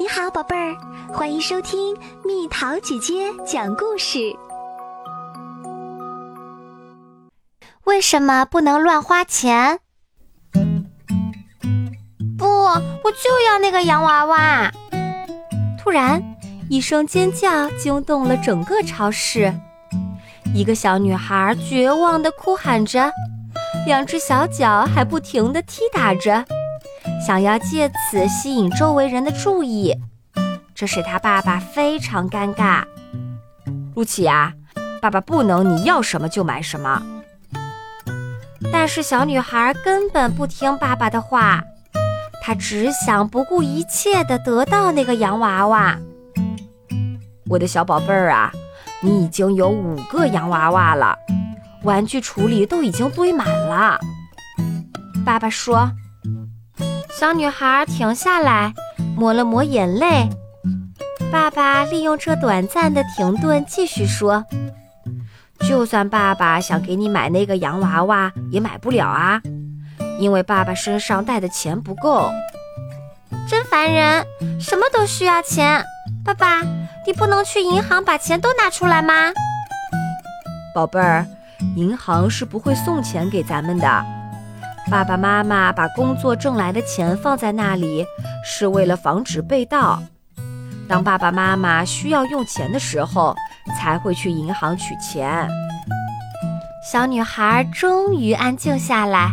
你好，宝贝儿，欢迎收听蜜桃姐姐讲故事。为什么不能乱花钱？不，我就要那个洋娃娃！突然，一声尖叫惊动了整个超市。一个小女孩绝望地哭喊着，两只小脚还不停地踢打着。想要借此吸引周围人的注意，这使他爸爸非常尴尬。露琪亚，爸爸不能你要什么就买什么。但是小女孩根本不听爸爸的话，她只想不顾一切地得到那个洋娃娃。我的小宝贝儿啊，你已经有五个洋娃娃了，玩具橱里都已经堆满了。爸爸说。小女孩停下来，抹了抹眼泪。爸爸利用这短暂的停顿，继续说：“就算爸爸想给你买那个洋娃娃，也买不了啊，因为爸爸身上带的钱不够。”真烦人，什么都需要钱。爸爸，你不能去银行把钱都拿出来吗？宝贝儿，银行是不会送钱给咱们的。爸爸妈妈把工作挣来的钱放在那里，是为了防止被盗。当爸爸妈妈需要用钱的时候，才会去银行取钱。小女孩终于安静下来，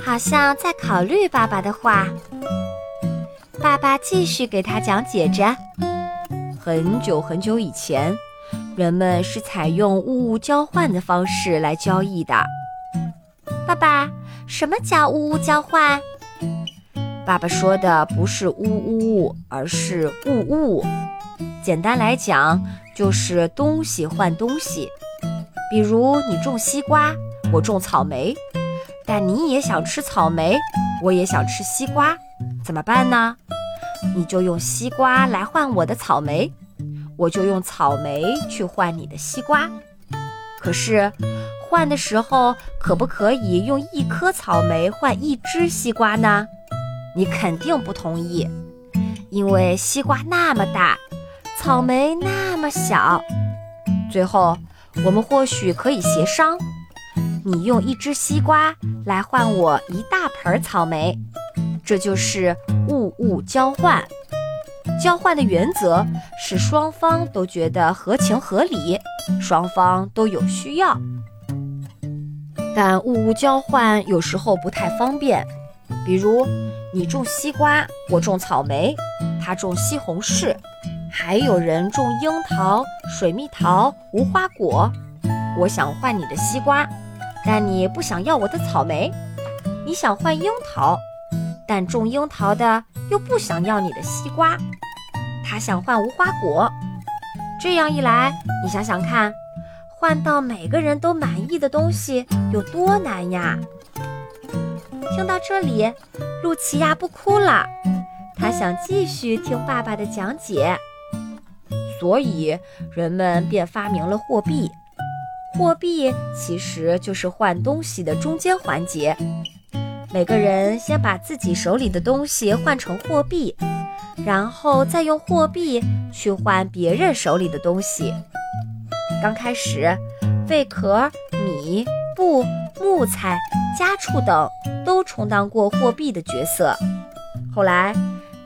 好像在考虑爸爸的话。爸爸继续给她讲解着：很久很久以前，人们是采用物物交换的方式来交易的。爸爸。什么叫物物交换？爸爸说的不是呜呜，而是物物。简单来讲，就是东西换东西。比如你种西瓜，我种草莓，但你也想吃草莓，我也想吃西瓜，怎么办呢？你就用西瓜来换我的草莓，我就用草莓去换你的西瓜。可是。换的时候可不可以用一颗草莓换一只西瓜呢？你肯定不同意，因为西瓜那么大，草莓那么小。最后，我们或许可以协商，你用一只西瓜来换我一大盆草莓，这就是物物交换。交换的原则是双方都觉得合情合理，双方都有需要。但物物交换有时候不太方便，比如你种西瓜，我种草莓，他种西红柿，还有人种樱桃、水蜜桃、无花果。我想换你的西瓜，但你不想要我的草莓；你想换樱桃，但种樱桃的又不想要你的西瓜，他想换无花果。这样一来，你想想看。换到每个人都满意的东西有多难呀！听到这里，露琪亚不哭了，她想继续听爸爸的讲解。所以人们便发明了货币。货币其实就是换东西的中间环节。每个人先把自己手里的东西换成货币，然后再用货币去换别人手里的东西。刚开始，贝壳、米、布、木材、家畜等都充当过货币的角色。后来，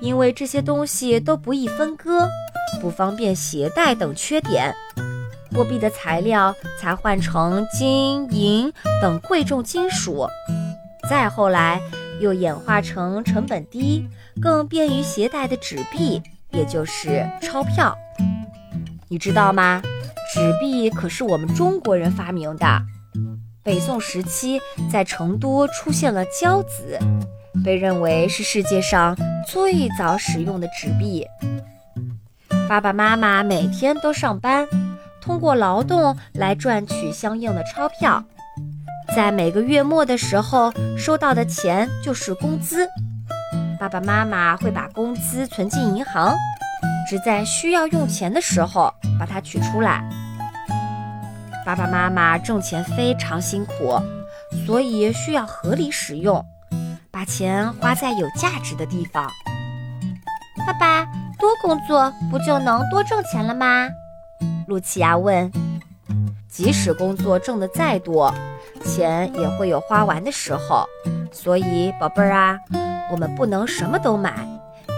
因为这些东西都不易分割、不方便携带等缺点，货币的材料才换成金银等贵重金属。再后来，又演化成成本低、更便于携带的纸币，也就是钞票。你知道吗？纸币可是我们中国人发明的。北宋时期，在成都出现了交子，被认为是世界上最早使用的纸币。爸爸妈妈每天都上班，通过劳动来赚取相应的钞票，在每个月末的时候收到的钱就是工资。爸爸妈妈会把工资存进银行。只在需要用钱的时候把它取出来。爸爸妈妈挣钱非常辛苦，所以需要合理使用，把钱花在有价值的地方。爸爸，多工作不就能多挣钱了吗？露琪亚问。即使工作挣得再多，钱也会有花完的时候。所以，宝贝儿啊，我们不能什么都买，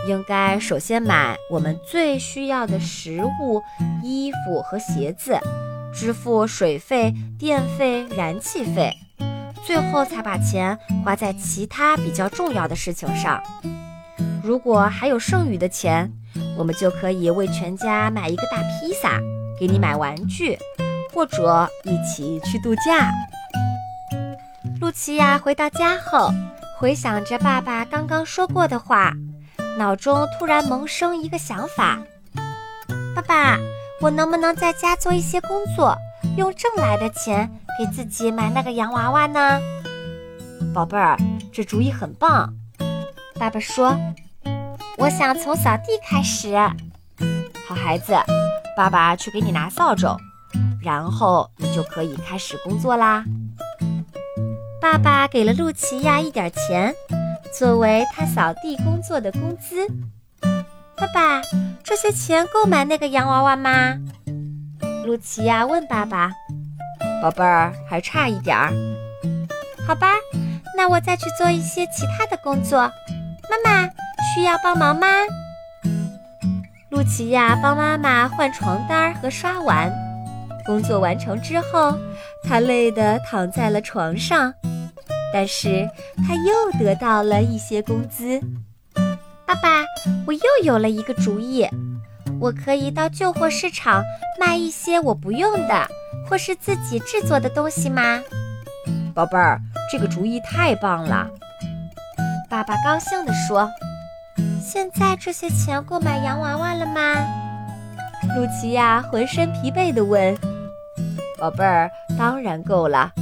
应该首先买我们最需要的食物、衣服和鞋子，支付水费、电费、燃气费，最后才把钱花在其他比较重要的事情上。如果还有剩余的钱，我们就可以为全家买一个大披萨，给你买玩具，或者一起去度假。露琪亚回到家后，回想着爸爸刚刚说过的话，脑中突然萌生一个想法：爸爸，我能不能在家做一些工作，用挣来的钱给自己买那个洋娃娃呢？宝贝儿，这主意很棒。爸爸说：“我想从扫地开始。”好孩子，爸爸去给你拿扫帚，然后你就可以开始工作啦。爸爸给了露琪亚一点钱，作为他扫地工作的工资。爸爸，这些钱够买那个洋娃娃吗？露琪亚问爸爸。宝贝儿，还差一点儿。好吧，那我再去做一些其他的工作。妈妈需要帮忙吗？露琪亚帮妈妈换床单和刷碗。工作完成之后，她累得躺在了床上。但是他又得到了一些工资。爸爸，我又有了一个主意，我可以到旧货市场卖一些我不用的或是自己制作的东西吗？宝贝儿，这个主意太棒了！爸爸高兴地说：“现在这些钱够买洋娃娃了吗？”露琪亚浑身疲惫地问：“宝贝儿，当然够了。”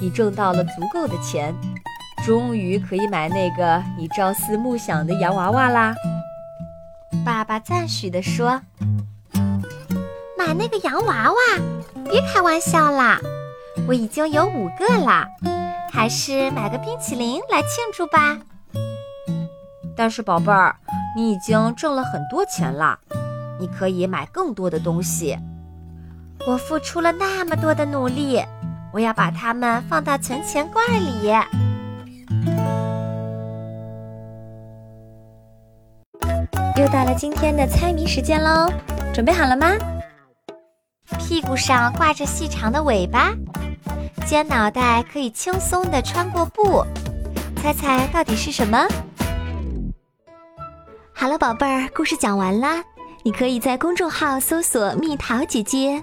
你挣到了足够的钱，终于可以买那个你朝思暮想的洋娃娃啦！爸爸赞许地说：“买那个洋娃娃？别开玩笑啦！我已经有五个了，还是买个冰淇淋来庆祝吧。”但是宝贝儿，你已经挣了很多钱了，你可以买更多的东西。我付出了那么多的努力。我要把它们放到存钱罐里。又到了今天的猜谜时间喽，准备好了吗？屁股上挂着细长的尾巴，尖脑袋可以轻松地穿过布，猜猜到底是什么？好了，宝贝儿，故事讲完啦。你可以在公众号搜索“蜜桃姐姐”。